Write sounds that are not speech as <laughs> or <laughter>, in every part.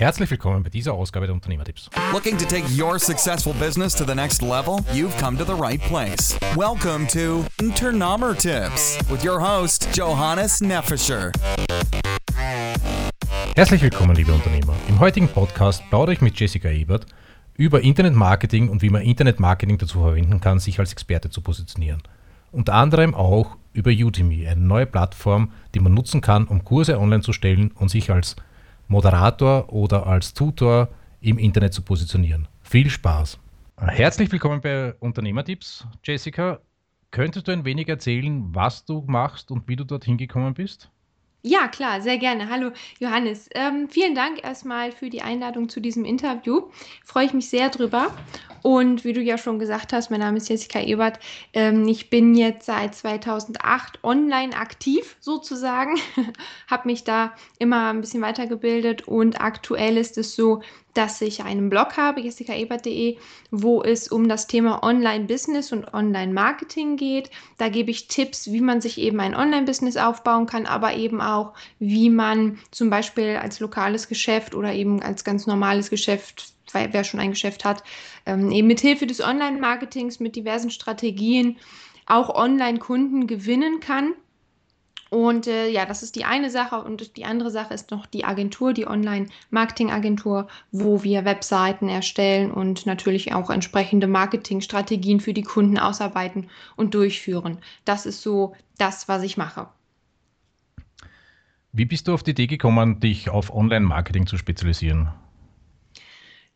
Herzlich willkommen bei dieser Ausgabe der Unternehmertipps. Looking to take your successful business to the next level? You've come to the right place. Welcome to Unternehmertipps with your host Johannes Neffischer. Herzlich willkommen, liebe Unternehmer. Im heutigen Podcast plaudere ich mit Jessica Ebert über Internetmarketing und wie man Internetmarketing dazu verwenden kann, sich als Experte zu positionieren. Unter anderem auch über Udemy, eine neue Plattform, die man nutzen kann, um Kurse online zu stellen und sich als Moderator oder als Tutor im Internet zu positionieren. Viel Spaß! Herzlich willkommen bei Unternehmertipps, Jessica. Könntest du ein wenig erzählen, was du machst und wie du dorthin gekommen bist? Ja, klar, sehr gerne. Hallo Johannes. Ähm, vielen Dank erstmal für die Einladung zu diesem Interview. Freue ich mich sehr drüber. Und wie du ja schon gesagt hast, mein Name ist Jessica Ebert. Ähm, ich bin jetzt seit 2008 online aktiv sozusagen, <laughs> habe mich da immer ein bisschen weitergebildet und aktuell ist es so, dass ich einen Blog habe, jessicaebert.de, wo es um das Thema Online-Business und Online-Marketing geht. Da gebe ich Tipps, wie man sich eben ein Online-Business aufbauen kann, aber eben auch, wie man zum Beispiel als lokales Geschäft oder eben als ganz normales Geschäft wer schon ein Geschäft hat, ähm, eben mit Hilfe des Online-Marketings mit diversen Strategien auch Online-Kunden gewinnen kann. Und äh, ja, das ist die eine Sache. Und die andere Sache ist noch die Agentur, die Online-Marketing-Agentur, wo wir Webseiten erstellen und natürlich auch entsprechende Marketingstrategien für die Kunden ausarbeiten und durchführen. Das ist so das, was ich mache. Wie bist du auf die Idee gekommen, dich auf Online-Marketing zu spezialisieren?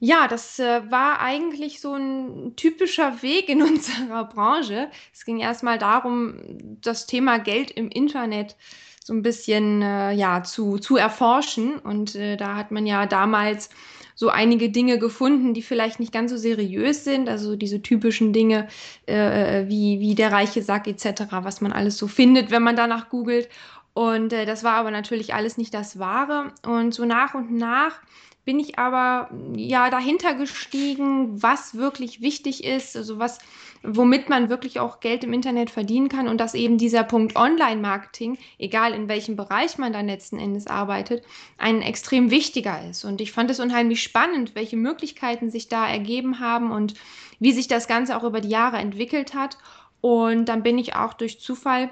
Ja, das äh, war eigentlich so ein typischer Weg in <laughs> unserer Branche. Es ging erstmal darum, das Thema Geld im Internet so ein bisschen äh, ja, zu, zu erforschen. Und äh, da hat man ja damals so einige Dinge gefunden, die vielleicht nicht ganz so seriös sind, also diese typischen Dinge äh, wie, wie der reiche Sack etc., was man alles so findet, wenn man danach googelt. Und äh, das war aber natürlich alles nicht das Wahre. Und so nach und nach bin ich aber ja dahinter gestiegen, was wirklich wichtig ist, also was, womit man wirklich auch Geld im Internet verdienen kann und dass eben dieser Punkt Online-Marketing, egal in welchem Bereich man dann letzten Endes arbeitet, ein extrem wichtiger ist. Und ich fand es unheimlich spannend, welche Möglichkeiten sich da ergeben haben und wie sich das Ganze auch über die Jahre entwickelt hat. Und dann bin ich auch durch Zufall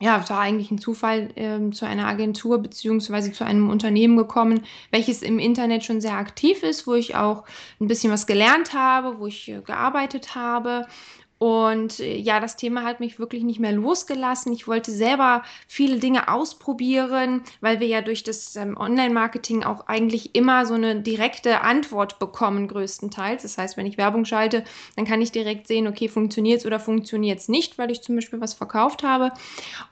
ja, es war eigentlich ein Zufall ähm, zu einer Agentur beziehungsweise zu einem Unternehmen gekommen, welches im Internet schon sehr aktiv ist, wo ich auch ein bisschen was gelernt habe, wo ich äh, gearbeitet habe und äh, ja, das Thema hat mich wirklich nicht mehr losgelassen. Ich wollte selber viele Dinge ausprobieren, weil wir ja durch das ähm, Online-Marketing auch eigentlich immer so eine direkte Antwort bekommen, größtenteils. Das heißt, wenn ich Werbung schalte, dann kann ich direkt sehen, okay, funktioniert es oder funktioniert es nicht, weil ich zum Beispiel was verkauft habe.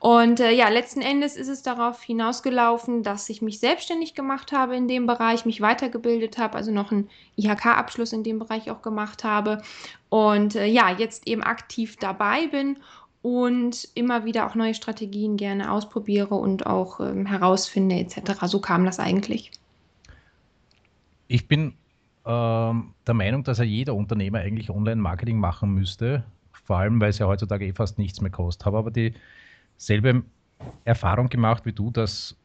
Und äh, ja, letzten Endes ist es darauf hinausgelaufen, dass ich mich selbstständig gemacht habe in dem Bereich, mich weitergebildet habe, also noch einen IHK-Abschluss in dem Bereich auch gemacht habe und äh, ja, jetzt eben aktiv dabei bin und immer wieder auch neue Strategien gerne ausprobiere und auch ähm, herausfinde etc. So kam das eigentlich. Ich bin ähm, der Meinung, dass ja jeder Unternehmer eigentlich Online-Marketing machen müsste, vor allem weil es ja heutzutage eh fast nichts mehr kostet. Habe aber dieselbe Erfahrung gemacht wie du, dass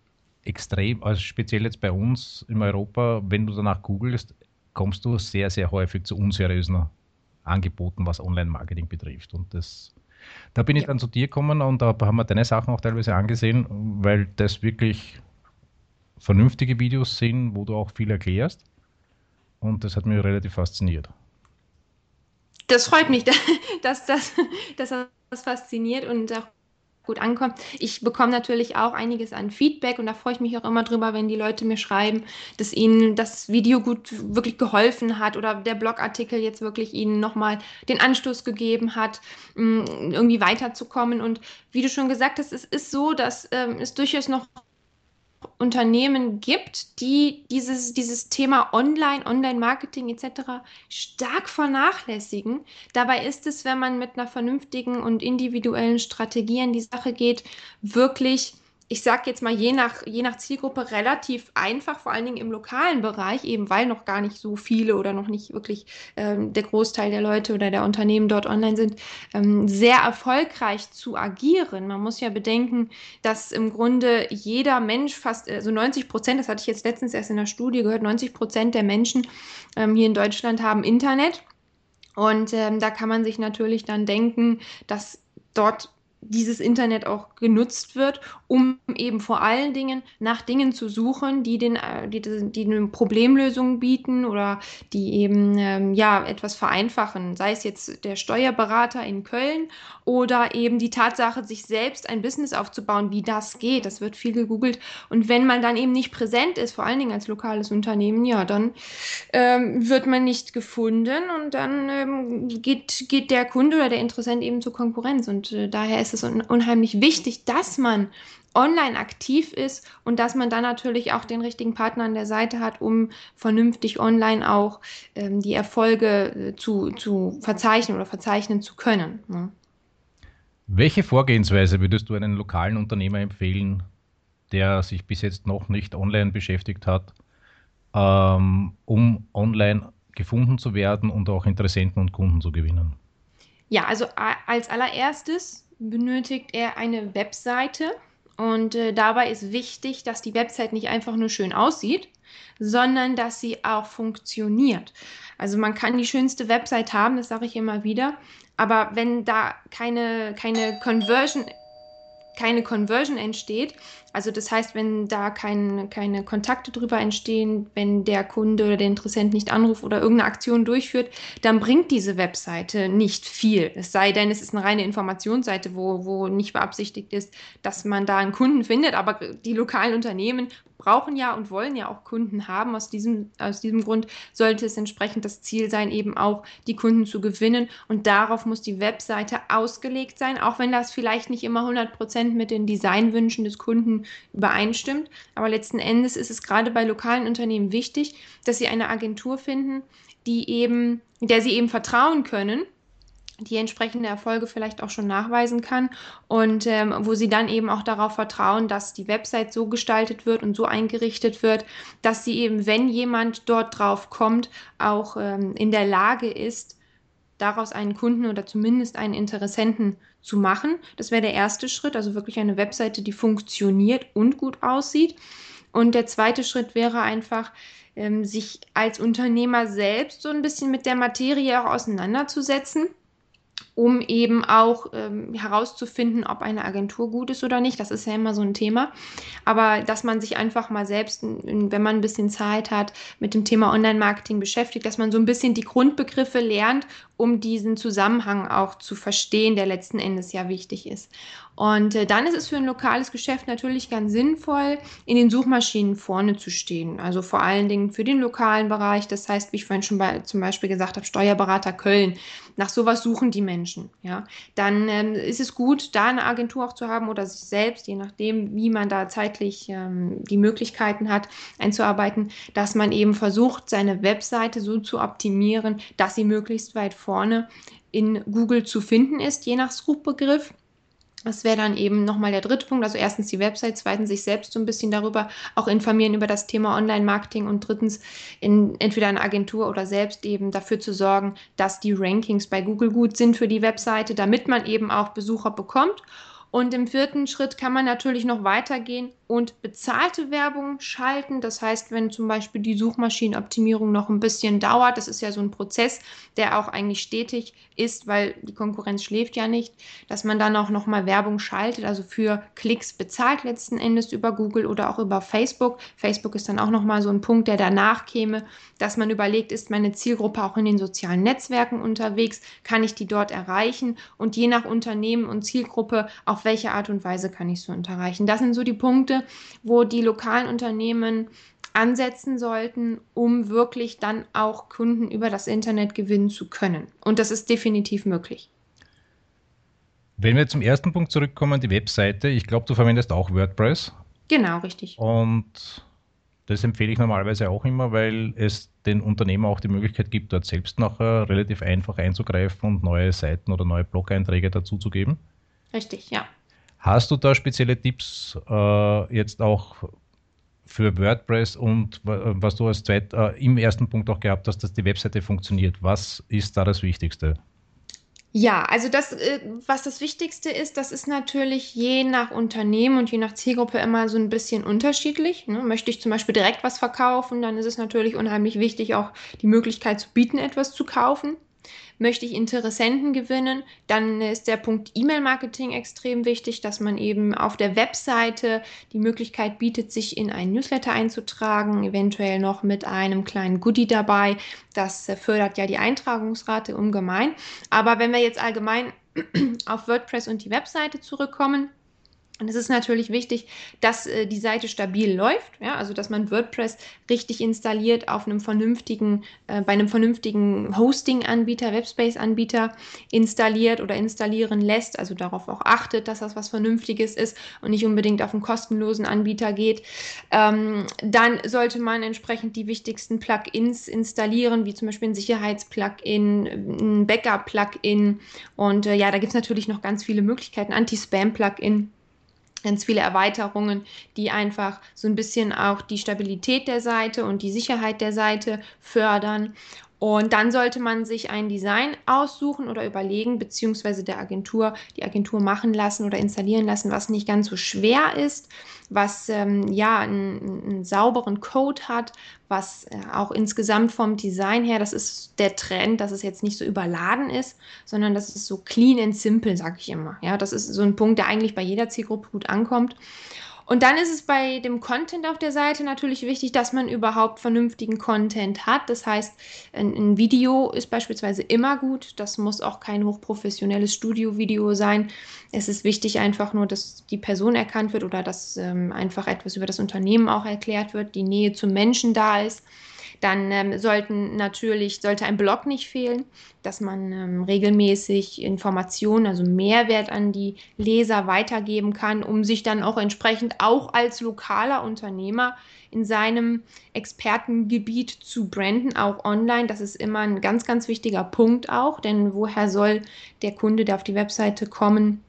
extrem, also speziell jetzt bei uns in Europa, wenn du danach googelst, kommst du sehr, sehr häufig zu unseriösen angeboten, was Online-Marketing betrifft. Und das, da bin ich dann zu dir gekommen und da haben wir deine Sachen auch teilweise angesehen, weil das wirklich vernünftige Videos sind, wo du auch viel erklärst. Und das hat mich relativ fasziniert. Das freut mich, <laughs> dass das, dass das fasziniert und auch gut ankommt. Ich bekomme natürlich auch einiges an Feedback und da freue ich mich auch immer drüber, wenn die Leute mir schreiben, dass ihnen das Video gut wirklich geholfen hat oder der Blogartikel jetzt wirklich ihnen nochmal den Anstoß gegeben hat, mm, irgendwie weiterzukommen. Und wie du schon gesagt hast, es ist so, dass ähm, es durchaus noch Unternehmen gibt, die dieses, dieses Thema Online, Online-Marketing etc. stark vernachlässigen. Dabei ist es, wenn man mit einer vernünftigen und individuellen Strategie an die Sache geht, wirklich ich sage jetzt mal, je nach, je nach Zielgruppe relativ einfach, vor allen Dingen im lokalen Bereich, eben weil noch gar nicht so viele oder noch nicht wirklich ähm, der Großteil der Leute oder der Unternehmen dort online sind, ähm, sehr erfolgreich zu agieren. Man muss ja bedenken, dass im Grunde jeder Mensch fast, also 90 Prozent, das hatte ich jetzt letztens erst in der Studie gehört, 90 Prozent der Menschen ähm, hier in Deutschland haben Internet. Und ähm, da kann man sich natürlich dann denken, dass dort dieses Internet auch genutzt wird, um eben vor allen Dingen nach Dingen zu suchen, die den, äh, die, die eine Problemlösung bieten oder die eben ähm, ja etwas vereinfachen, sei es jetzt der Steuerberater in Köln oder eben die Tatsache, sich selbst ein Business aufzubauen, wie das geht. Das wird viel gegoogelt. Und wenn man dann eben nicht präsent ist, vor allen Dingen als lokales Unternehmen, ja, dann ähm, wird man nicht gefunden und dann ähm, geht, geht der Kunde oder der Interessent eben zur Konkurrenz. Und äh, daher ist ist es unheimlich wichtig, dass man online aktiv ist und dass man dann natürlich auch den richtigen Partner an der Seite hat, um vernünftig online auch ähm, die Erfolge äh, zu, zu verzeichnen oder verzeichnen zu können. Ne? Welche Vorgehensweise würdest du einem lokalen Unternehmer empfehlen, der sich bis jetzt noch nicht online beschäftigt hat, ähm, um online gefunden zu werden und auch Interessenten und Kunden zu gewinnen? Ja, also als allererstes benötigt er eine Webseite. Und äh, dabei ist wichtig, dass die Website nicht einfach nur schön aussieht, sondern dass sie auch funktioniert. Also man kann die schönste Website haben, das sage ich immer wieder, aber wenn da keine, keine Conversion keine Conversion entsteht. Also das heißt, wenn da kein, keine Kontakte drüber entstehen, wenn der Kunde oder der Interessent nicht anruft oder irgendeine Aktion durchführt, dann bringt diese Webseite nicht viel. Es sei denn, es ist eine reine Informationsseite, wo, wo nicht beabsichtigt ist, dass man da einen Kunden findet. Aber die lokalen Unternehmen brauchen ja und wollen ja auch Kunden haben. Aus diesem, aus diesem Grund sollte es entsprechend das Ziel sein, eben auch die Kunden zu gewinnen. Und darauf muss die Webseite ausgelegt sein, auch wenn das vielleicht nicht immer 100 Prozent mit den Designwünschen des Kunden übereinstimmt. Aber letzten Endes ist es gerade bei lokalen Unternehmen wichtig, dass sie eine Agentur finden, die eben, der sie eben vertrauen können die entsprechende Erfolge vielleicht auch schon nachweisen kann und ähm, wo sie dann eben auch darauf vertrauen, dass die Website so gestaltet wird und so eingerichtet wird, dass sie eben, wenn jemand dort drauf kommt, auch ähm, in der Lage ist, daraus einen Kunden oder zumindest einen Interessenten zu machen. Das wäre der erste Schritt, also wirklich eine Webseite, die funktioniert und gut aussieht. Und der zweite Schritt wäre einfach, ähm, sich als Unternehmer selbst so ein bisschen mit der Materie auch auseinanderzusetzen um eben auch ähm, herauszufinden, ob eine Agentur gut ist oder nicht. Das ist ja immer so ein Thema. Aber dass man sich einfach mal selbst, wenn man ein bisschen Zeit hat, mit dem Thema Online-Marketing beschäftigt, dass man so ein bisschen die Grundbegriffe lernt, um diesen Zusammenhang auch zu verstehen, der letzten Endes ja wichtig ist. Und äh, dann ist es für ein lokales Geschäft natürlich ganz sinnvoll, in den Suchmaschinen vorne zu stehen. Also vor allen Dingen für den lokalen Bereich. Das heißt, wie ich vorhin schon bei, zum Beispiel gesagt habe, Steuerberater Köln. Nach sowas suchen die Menschen. Ja, dann ähm, ist es gut, da eine Agentur auch zu haben oder sich selbst, je nachdem, wie man da zeitlich ähm, die Möglichkeiten hat, einzuarbeiten, dass man eben versucht, seine Webseite so zu optimieren, dass sie möglichst weit vorne in Google zu finden ist, je nach Suchbegriff. Das wäre dann eben nochmal der dritte Punkt. Also erstens die Website, zweitens sich selbst so ein bisschen darüber auch informieren über das Thema Online-Marketing und drittens in entweder eine Agentur oder selbst eben dafür zu sorgen, dass die Rankings bei Google gut sind für die Webseite, damit man eben auch Besucher bekommt. Und im vierten Schritt kann man natürlich noch weitergehen und bezahlte Werbung schalten. Das heißt, wenn zum Beispiel die Suchmaschinenoptimierung noch ein bisschen dauert, das ist ja so ein Prozess, der auch eigentlich stetig ist, weil die Konkurrenz schläft ja nicht, dass man dann auch nochmal Werbung schaltet, also für Klicks bezahlt letzten Endes über Google oder auch über Facebook. Facebook ist dann auch nochmal so ein Punkt, der danach käme, dass man überlegt, ist meine Zielgruppe auch in den sozialen Netzwerken unterwegs, kann ich die dort erreichen und je nach Unternehmen und Zielgruppe, auf welche Art und Weise kann ich so erreichen. Das sind so die Punkte, wo die lokalen Unternehmen ansetzen sollten, um wirklich dann auch Kunden über das Internet gewinnen zu können. Und das ist definitiv möglich. Wenn wir zum ersten Punkt zurückkommen, die Webseite, ich glaube, du verwendest auch WordPress. Genau, richtig. Und das empfehle ich normalerweise auch immer, weil es den Unternehmer auch die Möglichkeit gibt, dort selbst nachher relativ einfach einzugreifen und neue Seiten oder neue Blog-Einträge dazuzugeben. Richtig, ja. Hast du da spezielle Tipps äh, jetzt auch für WordPress und was du als zweit äh, im ersten Punkt auch gehabt hast, dass die Webseite funktioniert? Was ist da das Wichtigste? Ja, also das, äh, was das Wichtigste ist, das ist natürlich je nach Unternehmen und je nach Zielgruppe immer so ein bisschen unterschiedlich. Ne? Möchte ich zum Beispiel direkt was verkaufen, dann ist es natürlich unheimlich wichtig, auch die Möglichkeit zu bieten, etwas zu kaufen. Möchte ich Interessenten gewinnen, dann ist der Punkt E-Mail-Marketing extrem wichtig, dass man eben auf der Webseite die Möglichkeit bietet, sich in einen Newsletter einzutragen, eventuell noch mit einem kleinen Goodie dabei. Das fördert ja die Eintragungsrate ungemein. Aber wenn wir jetzt allgemein <clears throat> auf WordPress und die Webseite zurückkommen, und es ist natürlich wichtig, dass äh, die Seite stabil läuft, ja, also dass man WordPress richtig installiert auf einem vernünftigen, äh, bei einem vernünftigen Hosting-Anbieter, Webspace-Anbieter installiert oder installieren lässt, also darauf auch achtet, dass das was Vernünftiges ist und nicht unbedingt auf einen kostenlosen Anbieter geht. Ähm, dann sollte man entsprechend die wichtigsten Plugins installieren, wie zum Beispiel ein Sicherheits-Plugin, ein Backup-Plugin und äh, ja, da gibt es natürlich noch ganz viele Möglichkeiten, Anti-Spam-Plugin ganz viele Erweiterungen, die einfach so ein bisschen auch die Stabilität der Seite und die Sicherheit der Seite fördern. Und dann sollte man sich ein Design aussuchen oder überlegen, beziehungsweise der Agentur, die Agentur machen lassen oder installieren lassen, was nicht ganz so schwer ist, was ähm, ja einen, einen, sauberen Code hat, was äh, auch insgesamt vom Design her, das ist der Trend, dass es jetzt nicht so überladen ist, sondern dass es so clean and simple, sage ich immer. Ja, das ist so ein Punkt, der eigentlich bei jeder Zielgruppe gut ankommt. Und dann ist es bei dem Content auf der Seite natürlich wichtig, dass man überhaupt vernünftigen Content hat. Das heißt, ein, Video ist beispielsweise immer gut. Das muss auch kein hochprofessionelles Studio-Video sein. Es ist wichtig einfach nur, dass die Person erkannt wird oder dass ähm, einfach etwas über das Unternehmen auch erklärt wird, die Nähe zum Menschen da ist. Dann ähm, sollten natürlich, sollte ein Blog nicht fehlen, dass man ähm, regelmäßig Informationen, also Mehrwert an die Leser weitergeben kann, um sich dann auch entsprechend auch als lokaler Unternehmer in seinem Expertengebiet zu branden, auch online. Das ist immer ein ganz, ganz wichtiger Punkt auch, denn woher soll der Kunde, der auf die Webseite kommen,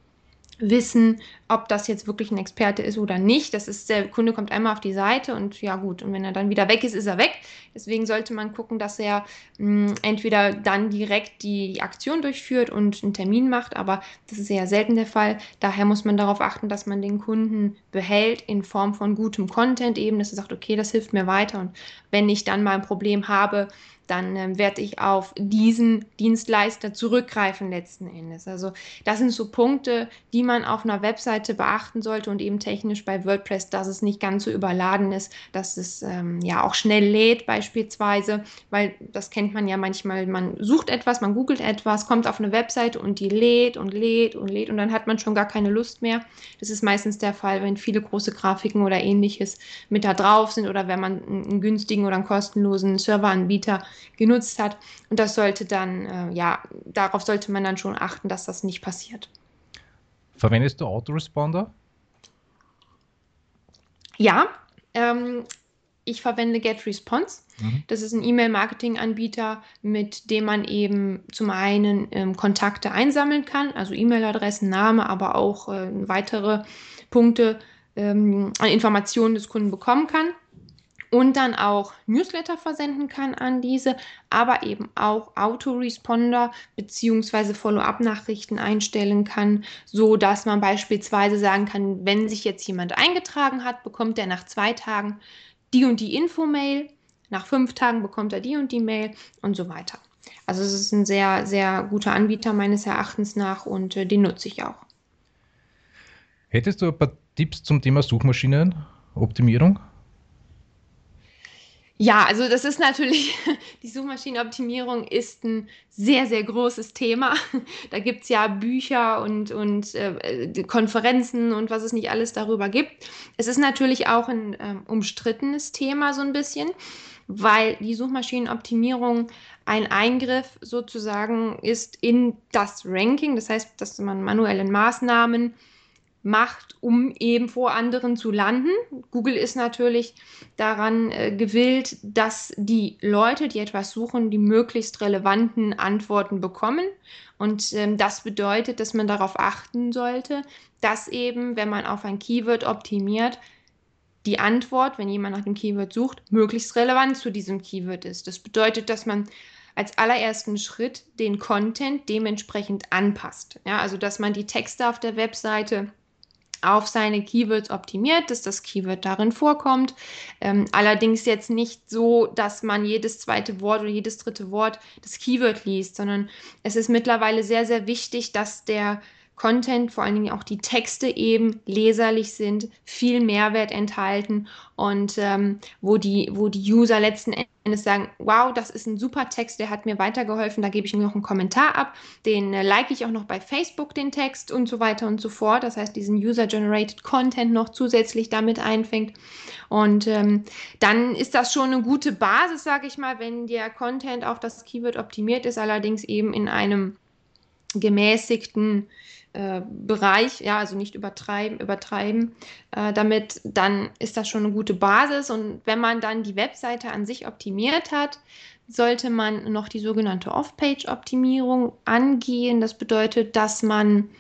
wissen, ob das jetzt wirklich ein Experte ist oder nicht. Das ist, der Kunde kommt einmal auf die Seite und ja gut, und wenn er dann wieder weg ist, ist er weg. Deswegen sollte man gucken, dass er mh, hm, entweder dann direkt die, die Aktion durchführt und einen Termin macht, aber das ist eher selten der Fall. Daher muss man darauf achten, dass man den Kunden behält in Form von gutem Content eben, dass er sagt, okay, das hilft mir weiter und wenn ich dann mal ein Problem habe, dann ähm, werde ich auf diesen Dienstleister zurückgreifen letzten Endes. Also das sind so Punkte, die man auf einer Webseite beachten sollte und eben technisch bei WordPress, dass es nicht ganz so überladen ist, dass es ähm, ja auch schnell lädt beispielsweise, weil das kennt man ja manchmal, man sucht etwas, man googelt etwas, kommt auf eine Webseite und die lädt und lädt und lädt und dann hat man schon gar keine Lust mehr. Das ist meistens der Fall, wenn viele große Grafiken oder ähnliches mit da drauf sind oder wenn man einen günstigen oder einen kostenlosen Serveranbieter genutzt hat. Und das sollte dann, äh, ja, darauf sollte man dann schon achten, dass das nicht passiert. Verwendest du Autoresponder? Ja, ähm, ich verwende GetResponse. Mhm. Das ist ein E-Mail-Marketing-Anbieter, mit dem man eben zum einen ähm, Kontakte einsammeln kann, also E-Mail-Adressen, Name, aber auch äh, weitere Punkte ähm, an Informationen des Kunden bekommen kann und dann auch Newsletter versenden kann an diese, aber eben auch Autoresponder bzw. Follow-up-Nachrichten einstellen kann, so dass man beispielsweise sagen kann, wenn sich jetzt jemand eingetragen hat, bekommt er nach zwei Tagen die und die Info-Mail, nach fünf Tagen bekommt er die und die Mail und so weiter. Also es ist ein sehr, sehr guter Anbieter meines Erachtens nach und äh, den nutze ich auch. Hättest du ein paar Tipps zum Thema Suchmaschinenoptimierung? Ja, also das ist natürlich, <laughs> die Suchmaschinenoptimierung ist ein sehr, sehr großes Thema. <laughs> Da gibt es ja Bücher und, und äh, Konferenzen und was es nicht alles darüber gibt. Es ist natürlich auch ein äh, umstrittenes Thema so ein bisschen, weil die Suchmaschinenoptimierung ein Eingriff sozusagen ist in das Ranking. Das heißt, dass man manuelle Maßnahmen macht, um eben vor anderen zu landen. Google ist natürlich daran äh, gewillt, dass die Leute, die etwas suchen, die möglichst relevanten Antworten bekommen. Und ähm, das bedeutet, dass man darauf achten sollte, dass eben, wenn man auf ein Keyword optimiert, die Antwort, wenn jemand nach dem Keyword sucht, möglichst relevant zu diesem Keyword ist. Das bedeutet, dass man als allerersten Schritt den Content dementsprechend anpasst. Ja, also dass man die Texte auf der Webseite auf seine Keywords optimiert, dass das Keyword darin vorkommt. Ähm, allerdings jetzt nicht so, dass man jedes zweite Wort oder jedes dritte Wort das Keyword liest, sondern es ist mittlerweile sehr, sehr wichtig, dass der Content, vor allen Dingen auch die Texte eben leserlich sind, viel Mehrwert enthalten und ähm, wo, die, wo die User letzten Endes sagen, wow, das ist ein super Text, der hat mir weitergeholfen, da gebe ich noch einen Kommentar ab, den äh, like ich auch noch bei Facebook, den Text und so weiter und so fort. Das heißt, diesen User-Generated Content noch zusätzlich damit einfängt. Und ähm, dann ist das schon eine gute Basis, sage ich mal, wenn der Content auf das Keyword optimiert ist, allerdings eben in einem gemäßigten äh, Bereich, ja, also nicht übertreiben, übertreiben äh, damit, dann ist das schon eine gute Basis. Und wenn man dann die Webseite an sich optimiert hat, sollte man noch die sogenannte Off-Page-Optimierung angehen. Das bedeutet, dass man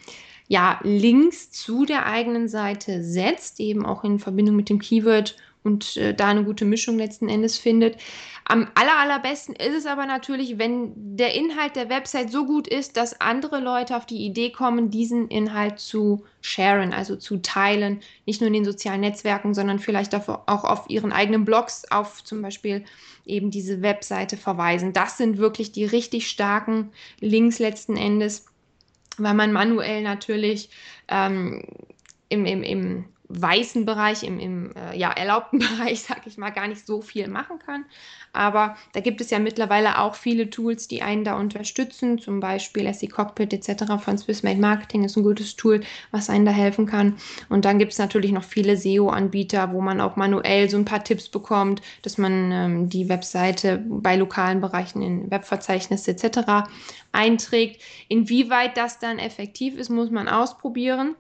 ja Links zu der eigenen Seite setzt, eben auch in Verbindung mit dem Keyword und äh, da eine gute Mischung letzten Endes findet. Am aller, allerbesten ist es aber natürlich, wenn der Inhalt der Website so gut ist, dass andere Leute auf die Idee kommen, diesen Inhalt zu sharen, also zu teilen, nicht nur in den sozialen Netzwerken, sondern vielleicht auch auf ihren eigenen Blogs, auf zum Beispiel eben diese Webseite verweisen. Das sind wirklich die richtig starken Links letzten Endes, weil man manuell natürlich ähm, im, im, im weißen Bereich, im, im äh, ja, erlaubten <laughs> Bereich, sag ich mal, gar nicht so viel machen kann. Aber da gibt es ja mittlerweile auch viele Tools, die einen da unterstützen, zum Beispiel SE Cockpit etc. von Swissmade Marketing ist ein gutes Tool, was einen da helfen kann. Und dann gibt es natürlich noch viele SEO-Anbieter, wo man auch manuell so ein paar Tipps bekommt, dass man ähm, die Webseite bei lokalen Bereichen in Webverzeichnisse etc. einträgt. Inwieweit das dann effektiv ist, muss man ausprobieren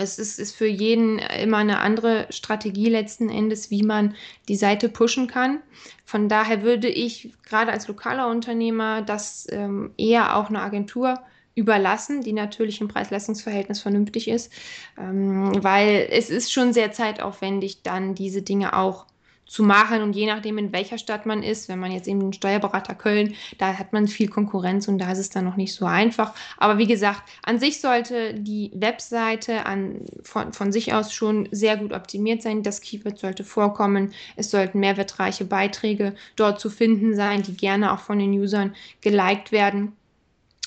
es ist, ist für jeden immer eine andere Strategie letzten Endes, wie man die Seite pushen kann. Von daher würde ich gerade als lokaler Unternehmer das ähm, eher auch eine Agentur überlassen, die natürlich im Preis-Leistungs-Verhältnis vernünftig ist, ähm, weil es ist schon sehr zeitaufwendig, dann diese Dinge auch zu machen. Und je nachdem, in welcher Stadt man ist, wenn man jetzt eben den Steuerberater Köln, da hat man viel Konkurrenz und da ist es dann noch nicht so einfach. Aber wie gesagt, an sich sollte die Webseite an, von, von sich aus schon sehr gut optimiert sein. Das Keyword sollte vorkommen. Es sollten mehrwertreiche Beiträge dort zu finden sein, die gerne auch von den Usern geliked werden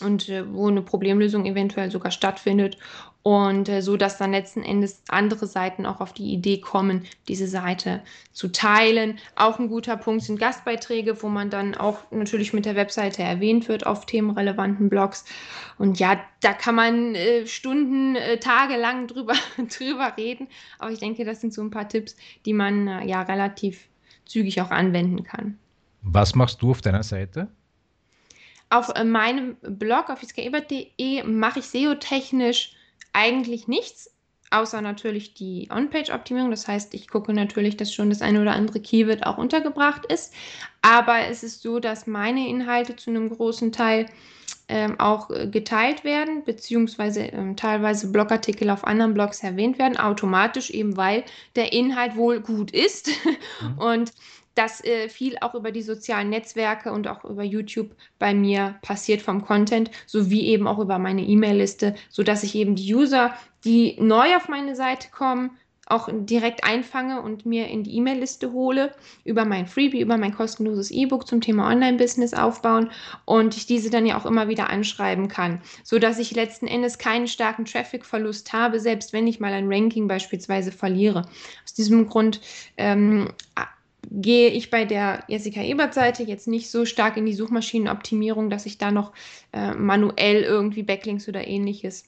und äh, wo eine Problemlösung eventuell sogar stattfindet und äh, so dass dann letzten Endes andere Seiten auch auf die Idee kommen, diese Seite zu teilen. Auch ein guter Punkt sind Gastbeiträge, wo man dann auch natürlich mit der Webseite erwähnt wird auf themenrelevanten Blogs. Und ja, da kann man äh, Stunden, äh, Tage lang <laughs> drüber, drüber reden. Aber ich denke, das sind so ein paar Tipps, die man äh, ja relativ zügig auch anwenden kann. Was machst du auf deiner Seite? Auf äh, meinem Blog auf iskaebert.de mache ich SEO-technisch eigentlich nichts, außer natürlich die On-Page-Optimierung. Das heißt, ich gucke natürlich, dass schon das eine oder andere Keyword auch untergebracht ist. Aber es ist so, dass meine Inhalte zu einem großen Teil ähm, auch äh, geteilt werden, beziehungsweise ähm, teilweise Blogartikel auf anderen Blogs erwähnt werden, automatisch eben, weil der Inhalt wohl gut ist. <laughs> Mhm. Und das äh, viel auch über die sozialen Netzwerke und auch über YouTube bei mir passiert vom Content, sowie eben auch über meine E-Mail-Liste, sodass ich eben die User, die neu auf meine Seite kommen, auch direkt einfange und mir in die E-Mail-Liste hole über mein Freebie, über mein kostenloses E-Book zum Thema Online-Business aufbauen und ich diese dann ja auch immer wieder anschreiben kann, sodass ich letzten Endes keinen starken Traffic-Verlust habe, selbst wenn ich mal ein Ranking beispielsweise verliere. Aus diesem Grund ähm, gehe ich bei der Jessica Ebert-Seite jetzt nicht so stark in die Suchmaschinenoptimierung, dass ich da noch äh, manuell irgendwie Backlinks oder ähnliches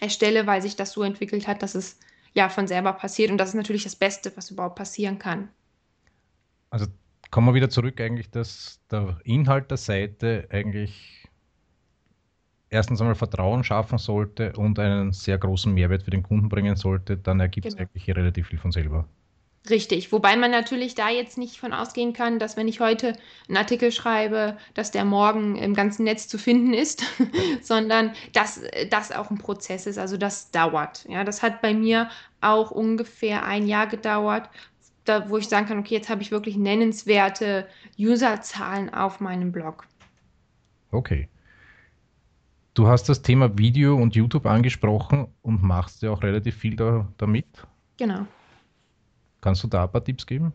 erstelle, weil sich das so entwickelt hat, dass es ja von selber passiert. Und das ist natürlich das Beste, was überhaupt passieren kann. Also kommen wir wieder zurück eigentlich, dass der Inhalt der Seite eigentlich erstens einmal Vertrauen schaffen sollte und einen sehr großen Mehrwert für den Kunden bringen sollte, dann ergibt es genau. eigentlich relativ viel von selber. Richtig, wobei man natürlich da jetzt nicht von ausgehen kann, dass wenn ich heute einen Artikel schreibe, dass der morgen im ganzen Netz zu finden ist, <laughs> sondern dass das auch ein Prozess ist, also das dauert. Ja, das hat bei mir auch ungefähr ein Jahr gedauert, da, wo ich sagen kann, okay, jetzt habe ich wirklich nennenswerte Userzahlen auf meinem Blog. Okay. Du hast das Thema Video und YouTube angesprochen und machst ja auch relativ viel da, damit. Genau. Kannst du da ein paar Tipps geben?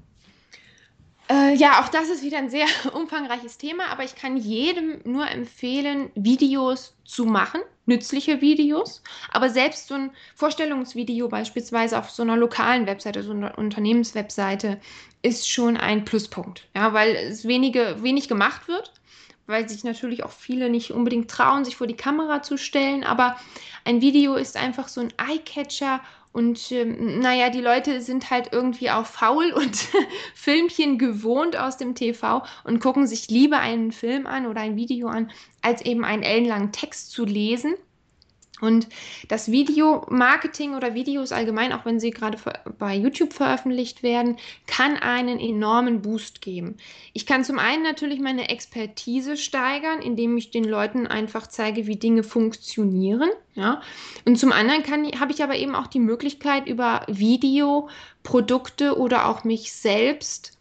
Äh, ja, auch das ist wieder ein sehr <laughs> umfangreiches Thema, aber ich kann jedem nur empfehlen, Videos zu machen, nützliche Videos. Aber selbst so ein Vorstellungsvideo beispielsweise auf so einer lokalen Webseite, so einer Unternehmenswebseite, ist schon ein Pluspunkt. Ja, weil es wenige, wenig gemacht wird, weil sich natürlich auch viele nicht unbedingt trauen, sich vor die Kamera zu stellen. Aber ein Video ist einfach so ein Eyecatcher und ähm, naja, die Leute sind halt irgendwie auch faul <laughs> und Filmchen gewohnt aus dem TV und gucken sich lieber einen Film an oder ein Video an, als eben einen ellenlangen Text zu lesen. Und das Videomarketing oder Videos allgemein, auch wenn sie gerade bei YouTube veröffentlicht werden, kann einen enormen Boost geben. Ich kann zum einen natürlich meine Expertise steigern, indem ich den Leuten einfach zeige, wie Dinge funktionieren. Ja? Und zum anderen habe ich aber eben auch die Möglichkeit, über Video Produkte oder auch mich selbst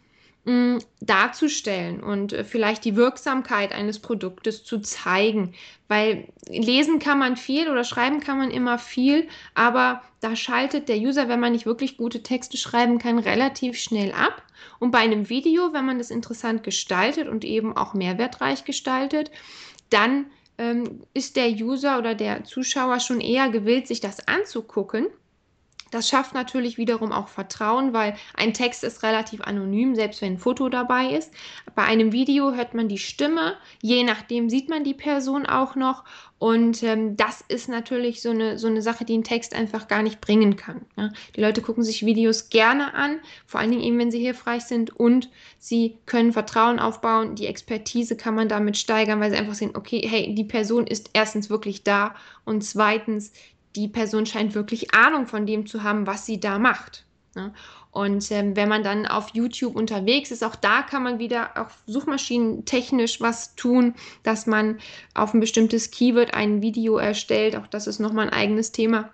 darzustellen und äh, vielleicht die Wirksamkeit eines Produktes zu zeigen. Weil lesen kann man viel oder schreiben kann man immer viel, aber da schaltet der User, wenn man nicht wirklich gute Texte schreiben kann, relativ schnell ab. Und bei einem Video, wenn man das interessant gestaltet und eben auch mehrwertreich gestaltet, dann ähm, ist der User oder der Zuschauer schon eher gewillt, sich das anzugucken das schafft natürlich wiederum auch Vertrauen, weil ein Text ist relativ anonym, selbst wenn ein Foto dabei ist. Bei einem Video hört man die Stimme, je nachdem sieht man die Person auch noch. Und ähm, das ist natürlich so eine, so eine Sache, die ein Text einfach gar nicht bringen kann. Ja? Die Leute gucken sich Videos gerne an, vor allen Dingen eben, wenn sie hilfreich sind und sie können Vertrauen aufbauen. Die Expertise kann man damit steigern, weil sie einfach sehen, okay, hey, die Person ist erstens wirklich da und zweitens, die Person scheint wirklich Ahnung von dem zu haben, was sie da macht. Ne? Und ähm, wenn man dann auf YouTube unterwegs ist, auch da kann man wieder auch suchmaschinentechnisch was tun, dass man auf ein bestimmtes Keyword ein Video erstellt. Auch das ist nochmal ein eigenes Thema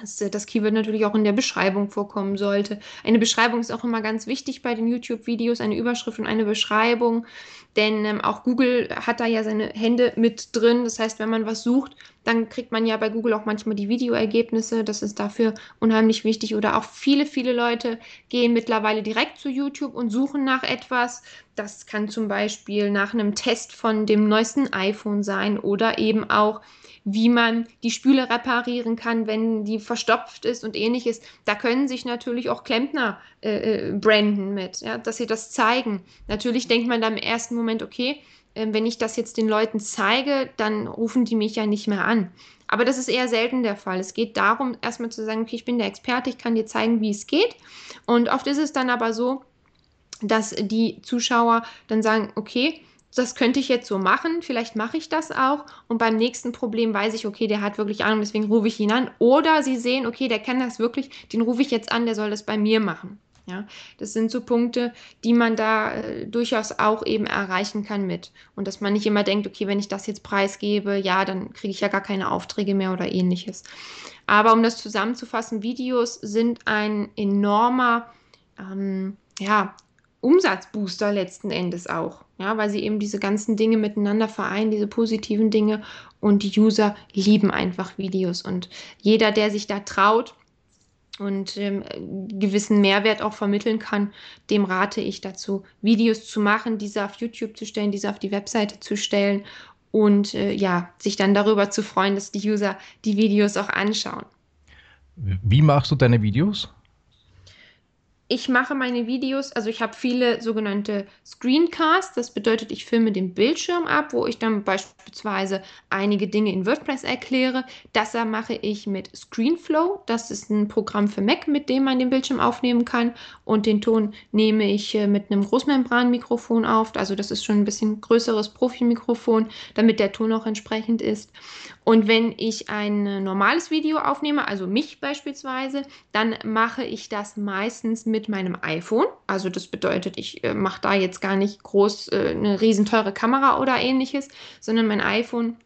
dass äh, das Keyword natürlich auch in der Beschreibung vorkommen sollte. Eine Beschreibung ist auch immer ganz wichtig bei den YouTube-Videos, eine Überschrift und eine Beschreibung, denn ähm, auch Google hat da ja seine Hände mit drin. Das heißt, wenn man was sucht, dann kriegt man ja bei Google auch manchmal die Videoergebnisse. Das ist dafür unheimlich wichtig. Oder auch viele, viele Leute gehen mittlerweile direkt zu YouTube und suchen nach etwas. Das kann zum Beispiel nach einem Test von dem neuesten iPhone sein oder eben auch wie man die Spüle reparieren kann, wenn die verstopft ist und ähnliches. Da können sich natürlich auch Klempner äh, äh, branden mit, ja, dass sie das zeigen. Natürlich denkt man da im ersten Moment, okay, äh, wenn ich das jetzt den Leuten zeige, dann rufen die mich ja nicht mehr an. Aber das ist eher selten der Fall. Es geht darum, erstmal zu sagen, okay, ich bin der Experte, ich kann dir zeigen, wie es geht. Und oft ist es dann aber so, dass die Zuschauer dann sagen, okay, das könnte ich jetzt so machen, vielleicht mache ich das auch und beim nächsten Problem weiß ich, okay, der hat wirklich Ahnung, deswegen rufe ich ihn an. Oder sie sehen, okay, der kann das wirklich, den rufe ich jetzt an, der soll das bei mir machen. Ja, das sind so Punkte, die man da äh, durchaus auch eben erreichen kann mit. Und dass man nicht immer denkt, okay, wenn ich das jetzt preisgebe, ja, dann kriege ich ja gar keine Aufträge mehr oder ähnliches. Aber um das zusammenzufassen, Videos sind ein enormer ähm, ja, Umsatzbooster letzten Endes auch. Ja, weil sie eben diese ganzen Dinge miteinander vereinen, diese positiven Dinge und die User lieben einfach Videos und jeder, der sich da traut und ähm, gewissen Mehrwert auch vermitteln kann, dem rate ich dazu, Videos zu machen, diese auf YouTube zu stellen, diese auf die Webseite zu stellen und äh, ja, sich dann darüber zu freuen, dass die User die Videos auch anschauen. Wie machst du deine Videos? Ich mache meine Videos, also ich habe viele sogenannte Screencasts, das bedeutet, ich filme den Bildschirm ab, wo ich dann beispielsweise einige Dinge in WordPress erkläre. Das mache ich mit ScreenFlow, das ist ein Programm für Mac, mit dem man den Bildschirm aufnehmen kann und den Ton nehme ich äh, mit einem Großmembranmikrofon auf, also das ist schon ein bisschen größeres Profimikrofon, damit der Ton auch entsprechend ist. Und wenn ich ein normales Video aufnehme, also mich beispielsweise, dann mache ich das meistens mit meinem iPhone. Also das bedeutet, ich äh, mache da jetzt gar nicht groß äh, eine riesenteure Kamera oder ähnliches, sondern mein iPhone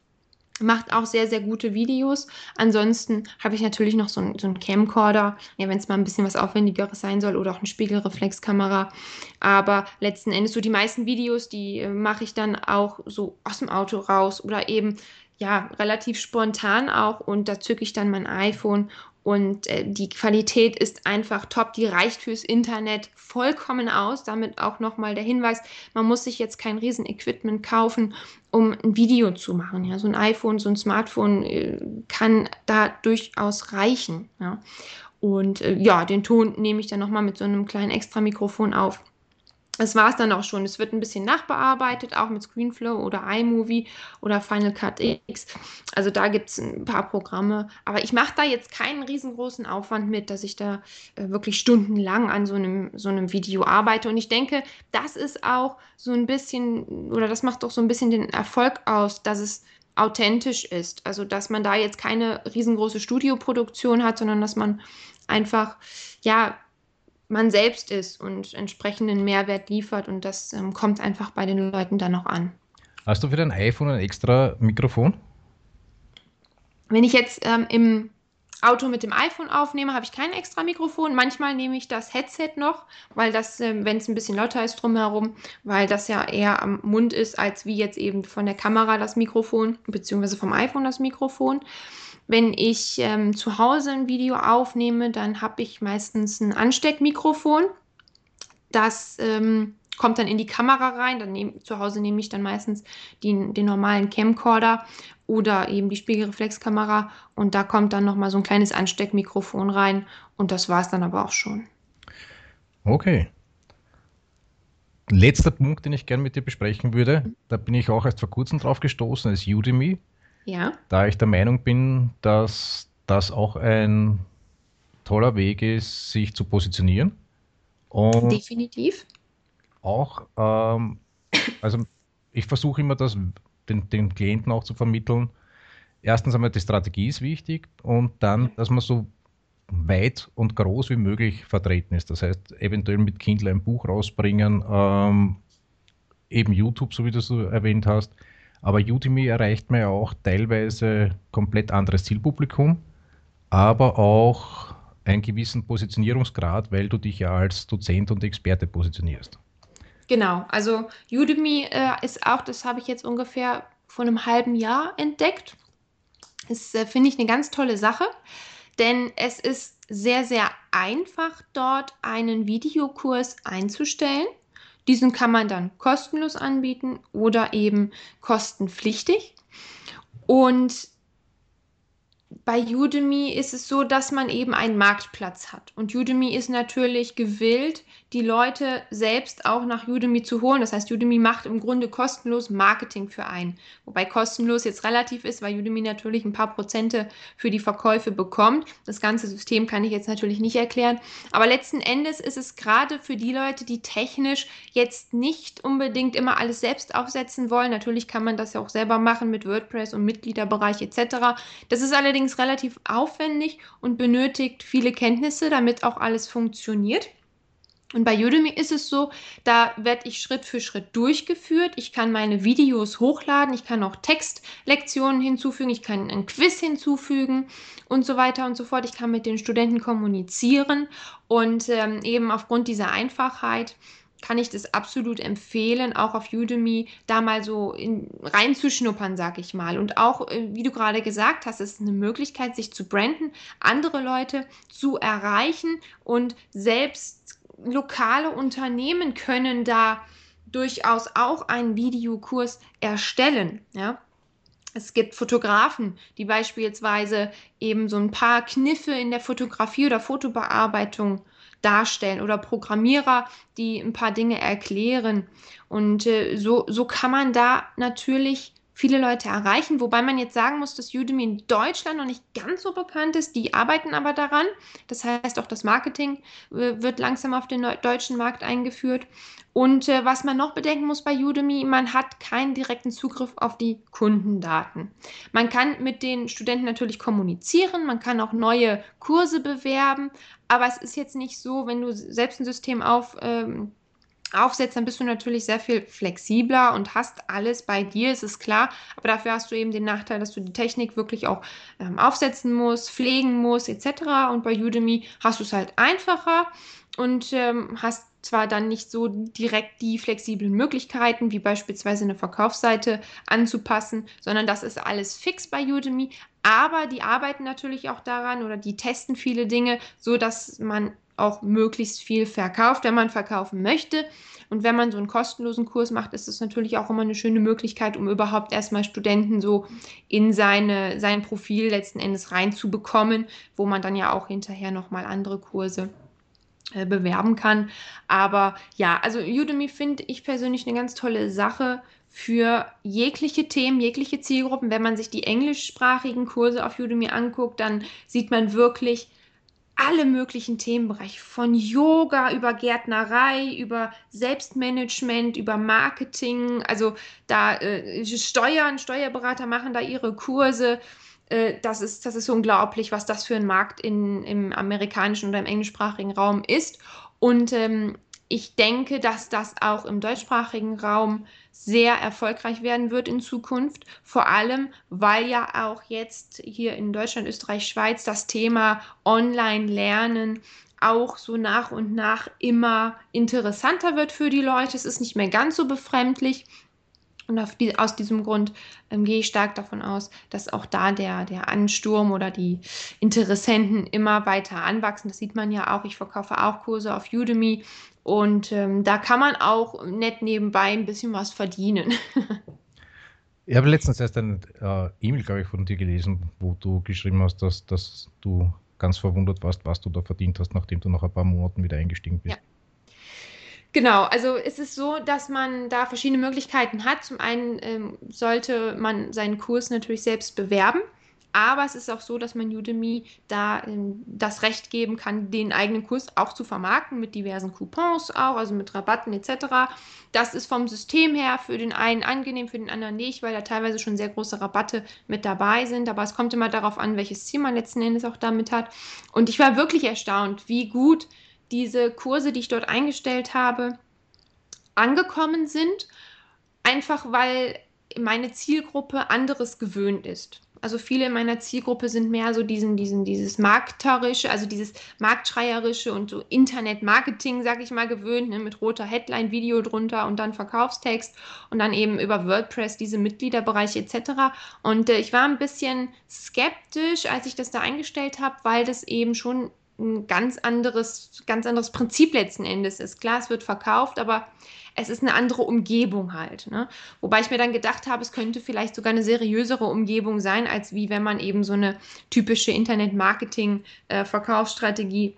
macht auch sehr, sehr gute Videos. Ansonsten habe ich natürlich noch so einen, so Camcorder, ja, wenn es mal ein bisschen was Aufwendigeres sein soll oder auch eine Spiegelreflexkamera. Aber letzten Endes so die meisten Videos, die äh, mache ich dann auch so aus dem Auto raus oder eben ja, relativ spontan auch und da zücke ich dann mein iPhone und äh, die Qualität ist einfach top, die reicht fürs Internet vollkommen aus. Damit auch nochmal der Hinweis, man muss sich jetzt kein Riesen-Equipment kaufen, um ein Video zu machen. Ja, so ein iPhone, so ein Smartphone äh, kann da durchaus reichen. Ja. Und äh, ja, den Ton nehme ich dann nochmal mit so einem kleinen Extra-Mikrofon auf das war es dann auch schon. Es wird ein bisschen nachbearbeitet, auch mit ScreenFlow oder iMovie oder Final Cut X. Also da gibt es ein paar Programme. Aber ich mache da jetzt keinen riesengroßen Aufwand mit, dass ich da äh, wirklich stundenlang an so einem, so einem Video arbeite. Und ich denke, das ist auch so ein bisschen, oder das macht doch so ein bisschen den Erfolg aus, dass es authentisch ist. Also dass man da jetzt keine riesengroße Studioproduktion hat, sondern dass man einfach, ja, man selbst ist und entsprechenden Mehrwert liefert und das ähm, kommt einfach bei den Leuten dann noch an. Hast du für dein iPhone ein extra Mikrofon? Wenn ich jetzt ähm, im Auto mit dem iPhone aufnehme, habe ich kein extra Mikrofon. Manchmal nehme ich das Headset noch, weil das, äh, wenn es ein bisschen lauter ist drumherum, weil das ja eher am Mund ist, als wie jetzt eben von der Kamera das Mikrofon, beziehungsweise vom iPhone das Mikrofon. Wenn ich ähm, zu Hause ein Video aufnehme, dann habe ich meistens ein Ansteckmikrofon. Das ähm, kommt dann in die Kamera rein. Dann nehm, zu Hause nehme ich dann meistens die, den normalen Camcorder oder eben die Spiegelreflexkamera und da kommt dann nochmal so ein kleines Ansteckmikrofon rein und das war es dann aber auch schon. Okay. Letzter Punkt, den ich gerne mit dir besprechen würde, da bin ich auch erst vor kurzem drauf gestoßen, ist Udemy. Ja. Da ich der Meinung bin, dass das auch ein toller Weg ist, sich zu positionieren. Und Definitiv. Auch, ähm, also ich versuche immer, das den, den Klienten auch zu vermitteln. Erstens einmal, die Strategie ist wichtig und dann, dass man so weit und groß wie möglich vertreten ist. Das heißt, eventuell mit Kindle ein Buch rausbringen, ähm, eben YouTube, so wie du es erwähnt hast, aber Udemy erreicht man ja auch teilweise komplett anderes Zielpublikum, aber auch einen gewissen Positionierungsgrad, weil du dich ja als Dozent und Experte positionierst. Genau, also Udemy äh, ist auch, das habe ich jetzt ungefähr vor einem halben Jahr entdeckt. Das äh, finde ich eine ganz tolle Sache, denn es ist sehr, sehr einfach, dort einen Videokurs einzustellen. Diesen kann man dann kostenlos anbieten oder eben kostenpflichtig. Und bei Udemy ist es so, dass man eben einen Marktplatz hat. Und Udemy ist natürlich gewillt, die Leute selbst auch nach Udemy zu holen. Das heißt, Udemy macht im Grunde kostenlos Marketing für einen. Wobei kostenlos jetzt relativ ist, weil Udemy natürlich ein paar Prozente für die Verkäufe bekommt. Das ganze System kann ich jetzt natürlich nicht erklären. Aber letzten Endes ist es gerade für die Leute, die technisch jetzt nicht unbedingt immer alles selbst aufsetzen wollen. Natürlich kann man das ja auch selber machen mit WordPress und Mitgliederbereich etc. Das ist allerdings relativ aufwendig und benötigt viele Kenntnisse, damit auch alles funktioniert. Und bei Udemy ist es so, da werde ich Schritt für Schritt durchgeführt. Ich kann meine Videos hochladen, ich kann auch Textlektionen hinzufügen, ich kann ein Quiz hinzufügen und so weiter und so fort. Ich kann mit den Studenten kommunizieren und ähm, eben aufgrund dieser Einfachheit kann ich das absolut empfehlen, auch auf Udemy da mal so in, reinzuschnuppern, sag ich mal. Und auch, äh, wie du gerade gesagt hast, ist eine Möglichkeit, sich zu branden, andere Leute zu erreichen und selbst lokale Unternehmen können da durchaus auch einen Videokurs erstellen. Ja? Es gibt Fotografen, die beispielsweise eben so ein paar Kniffe in der Fotografie oder Fotobearbeitung darstellen oder Programmierer, die ein paar Dinge erklären. Und äh, so, so kann man da natürlich viele Leute erreichen, wobei man jetzt sagen muss, dass Udemy in Deutschland noch nicht ganz so bekannt ist. Die arbeiten aber daran. Das heißt, auch das Marketing äh, wird langsam auf den deutschen Markt eingeführt. Und äh, was man noch bedenken muss bei Udemy, man hat keinen direkten Zugriff auf die Kundendaten. Man kann mit den Studenten natürlich kommunizieren, man kann auch neue Kurse bewerben, aber es ist jetzt nicht so, wenn du selbst ein System auf, ähm, aufsetzt, dann bist du natürlich sehr viel flexibler und hast alles bei dir, es ist klar. Aber dafür hast du eben den Nachteil, dass du die Technik wirklich auch ähm, aufsetzen musst, pflegen musst, etc. Und bei Udemy hast du es halt einfacher und ähm, hast zwar dann nicht so direkt die flexiblen Möglichkeiten, wie beispielsweise eine Verkaufsseite anzupassen, sondern das ist alles fix bei Udemy. Aber die arbeiten natürlich auch daran oder die testen viele Dinge, so dass man auch möglichst viel verkauft, wenn man verkaufen möchte. Und wenn man so einen kostenlosen Kurs macht, ist es natürlich auch immer eine schöne Möglichkeit, um überhaupt erstmal Studenten so in seine, sein Profil letzten Endes reinzubekommen, wo man dann ja auch hinterher nochmal andere Kurse äh, bewerben kann. Aber ja, also Udemy finde ich persönlich eine ganz tolle Sache für jegliche Themen, jegliche Zielgruppen. Wenn man sich die englischsprachigen Kurse auf Udemy anguckt, dann sieht man wirklich, alle möglichen Themenbereiche, von Yoga über Gärtnerei, über Selbstmanagement, über Marketing, also da äh, Steuern, Steuerberater machen da ihre Kurse. Äh, das, ist, das ist unglaublich, was das für ein Markt in, im amerikanischen oder im englischsprachigen Raum ist. Und ähm, ich denke, dass das auch im deutschsprachigen Raum sehr erfolgreich werden wird in Zukunft. Vor allem, weil ja auch jetzt hier in Deutschland, Österreich, Schweiz das Thema Online-Lernen auch so nach und nach immer interessanter wird für die Leute. Es ist nicht mehr ganz so befremdlich. Und die, aus diesem Grund ähm, gehe ich stark davon aus, dass auch da der, der Ansturm oder die Interessenten immer weiter anwachsen. Das sieht man ja auch. Ich verkaufe auch Kurse auf Udemy und ähm, da kann man auch nett nebenbei ein bisschen was verdienen. <laughs> ich habe letztens erst eine äh, E-Mail, glaube ich, von dir gelesen, wo du geschrieben hast, dass, dass du ganz verwundert warst, was du da verdient hast, nachdem du nach ein paar Monaten wieder eingestiegen bist. Ja. Genau, also es ist so, dass man da verschiedene Möglichkeiten hat. Zum einen ähm, sollte man seinen Kurs natürlich selbst bewerben. Aber es ist auch so, dass man Udemy da ähm, das Recht geben kann, den eigenen Kurs auch zu vermarkten mit diversen Coupons auch, also mit Rabatten etc. Das ist vom System her für den einen angenehm, für den anderen nicht, weil da teilweise schon sehr große Rabatte mit dabei sind. Aber es kommt immer darauf an, welches Ziel man letzten Endes auch damit hat. Und ich war wirklich erstaunt, wie gut diese Kurse, die ich dort eingestellt habe, angekommen sind. Einfach weil meine Zielgruppe anderes gewöhnt ist. Also viele in meiner Zielgruppe sind mehr so diesen, diesen, dieses Markterische, also dieses Marktschreierische und so Internet-Marketing, sag ich mal, gewöhnt, ne, mit roter Headline, Video drunter und dann Verkaufstext und dann eben über WordPress diese Mitgliederbereiche etc. Und äh, ich war ein bisschen skeptisch, als ich das da eingestellt habe, weil das eben schon ein ganz anderes, ganz anderes Prinzip letzten Endes ist. Klar, es wird verkauft, aber es ist eine andere Umgebung halt. Ne? Wobei ich mir dann gedacht habe, es könnte vielleicht sogar eine seriösere Umgebung sein, als wie wenn man eben so eine typische Internet-Marketing-Verkaufsstrategie äh,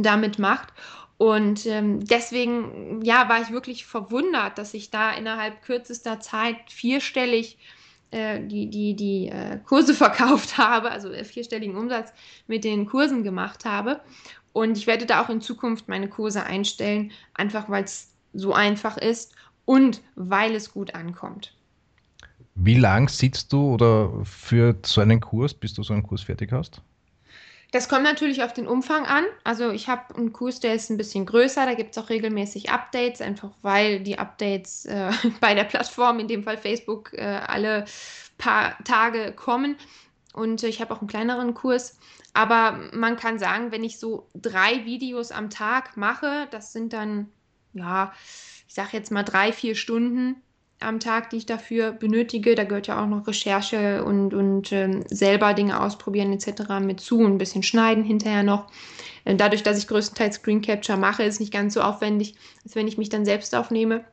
damit macht. Und ähm, deswegen, ja, war ich wirklich verwundert, dass ich da innerhalb kürzester Zeit vierstellig äh, die, die, die äh, Kurse <laughs> verkauft habe, also vierstelligen Umsatz mit den Kursen gemacht habe. Und ich werde da auch in Zukunft meine Kurse einstellen, einfach weil es so einfach ist und weil es gut ankommt. Wie lang sitzt du oder für so einen Kurs, bis du so einen Kurs fertig hast? Das kommt natürlich auf den Umfang an. Also ich habe einen Kurs, der ist ein bisschen größer, da gibt es auch regelmäßig Updates, einfach weil die Updates äh, <laughs> bei der Plattform, in dem Fall Facebook, äh, alle paar Tage kommen. Und ich habe auch einen kleineren Kurs. Aber man kann sagen, wenn ich so drei Videos am Tag mache, das sind dann ja, ich sage jetzt mal drei, vier Stunden am Tag, die ich dafür benötige. Da gehört ja auch noch Recherche und, und ähm, selber Dinge ausprobieren etc. mit zu und ein bisschen schneiden hinterher noch. Äh, dadurch, dass ich größtenteils Screen Capture mache, ist nicht ganz so aufwendig, als wenn ich mich dann selbst aufnehme.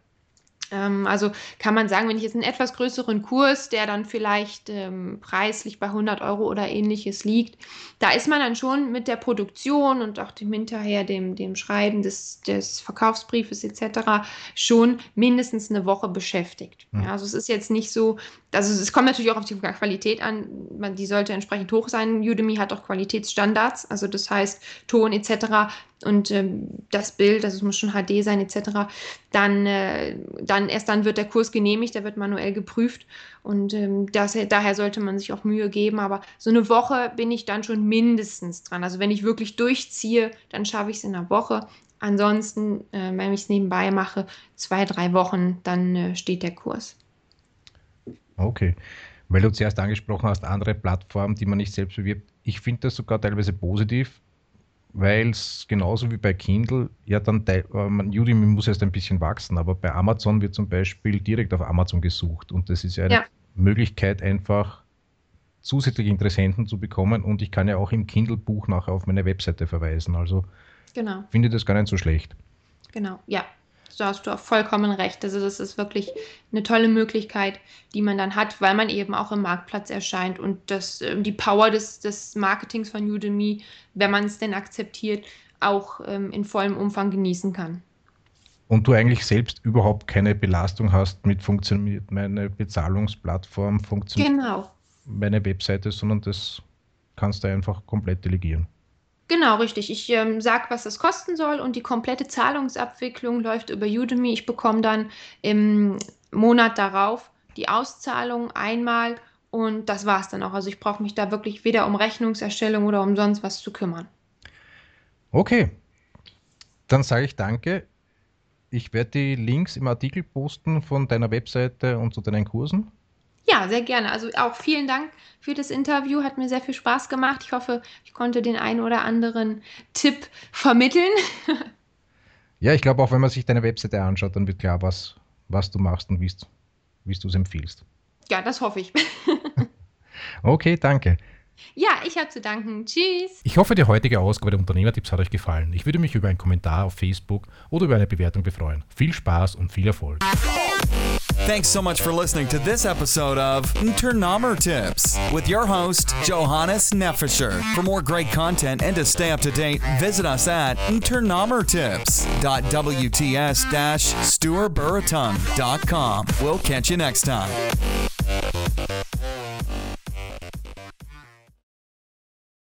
Ähm, also kann man sagen, wenn ich jetzt einen etwas größeren Kurs, der dann vielleicht ähm, preislich bei 100 Euro oder ähnliches liegt, da ist man dann schon mit der Produktion und auch dem hinterher dem, dem Schreiben des, des Verkaufsbriefes etc. schon mindestens eine Woche beschäftigt. Mhm. Ja, also es ist jetzt nicht so, also es kommt natürlich auch auf die Qualität an, man, die sollte entsprechend hoch sein. Udemy hat auch Qualitätsstandards, also das heißt Ton etc. und ähm, das Bild, also es muss schon HD sein etc. Dann, äh, dann erst dann wird der Kurs genehmigt, der wird manuell geprüft und ähm, das, daher sollte man sich auch Mühe geben. Aber so eine Woche bin ich dann schon mindestens dran. Also wenn ich wirklich durchziehe, dann schaffe ich es in einer Woche. Ansonsten, äh, wenn ich es nebenbei mache, zwei, drei Wochen, dann äh, steht der Kurs. Okay. Weil du zuerst angesprochen hast, andere Plattformen, die man nicht selbst bewirbt. Ich finde das sogar teilweise positiv, weil es genauso wie bei Kindle, ja dann, man, Udemy muss erst ein bisschen wachsen, aber bei Amazon wird zum Beispiel direkt auf Amazon gesucht und das ist ja eine ja. Möglichkeit, einfach zusätzliche Interessenten zu bekommen und ich kann ja auch im Kindle-Buch nachher auf meine Webseite verweisen. Also genau. finde das gar nicht so schlecht. Genau, ja da hast du auch vollkommen recht. Also das ist wirklich eine tolle Möglichkeit, die man dann hat, weil man eben auch im Marktplatz erscheint und das, ähm, die Power des, des Marketings von Udemy, wenn man es denn akzeptiert, auch ähm, in vollem Umfang genießen kann. Und du eigentlich selbst überhaupt keine Belastung hast mit funktioniert meine Bezahlungsplattform, funktioniert genau. meine Webseite, sondern das kannst du einfach komplett delegieren. Genau, richtig. Ich ähm, sage, was das kosten soll und die komplette Zahlungsabwicklung läuft über Udemy. Ich bekomme dann im Monat darauf die Auszahlung einmal und das war es dann auch. Also ich brauche mich da wirklich weder um Rechnungserstellung oder um sonst was zu kümmern. Okay, dann sage ich danke. Ich werde die Links im Artikel posten von deiner Webseite und zu deinen Kursen. Ja, sehr gerne. Also auch vielen Dank für das Interview. Hat mir sehr viel Spaß gemacht. Ich hoffe, ich konnte den einen oder anderen Tipp vermitteln. <laughs> ja, ich glaube auch, wenn man sich deine Webseite anschaut, dann wird klar, was, was du machst und wie du es empfiehlst. Ja, das hoffe ich. <laughs> okay, danke. Ja, ich habe zu danken. Tschüss. Ich hoffe, die heutige Ausgabe der Unternehmertipps hat euch gefallen. Ich würde mich über einen Kommentar auf Facebook oder über eine Bewertung befreuen. Viel Spaß und viel Erfolg. Thanks so much for listening to this episode of Turnomer Tips with your host, Johannes Neffischer. For more great content and to stay up to date, visit us at internomertips.wts-stuarburritung.com. We'll catch you next time.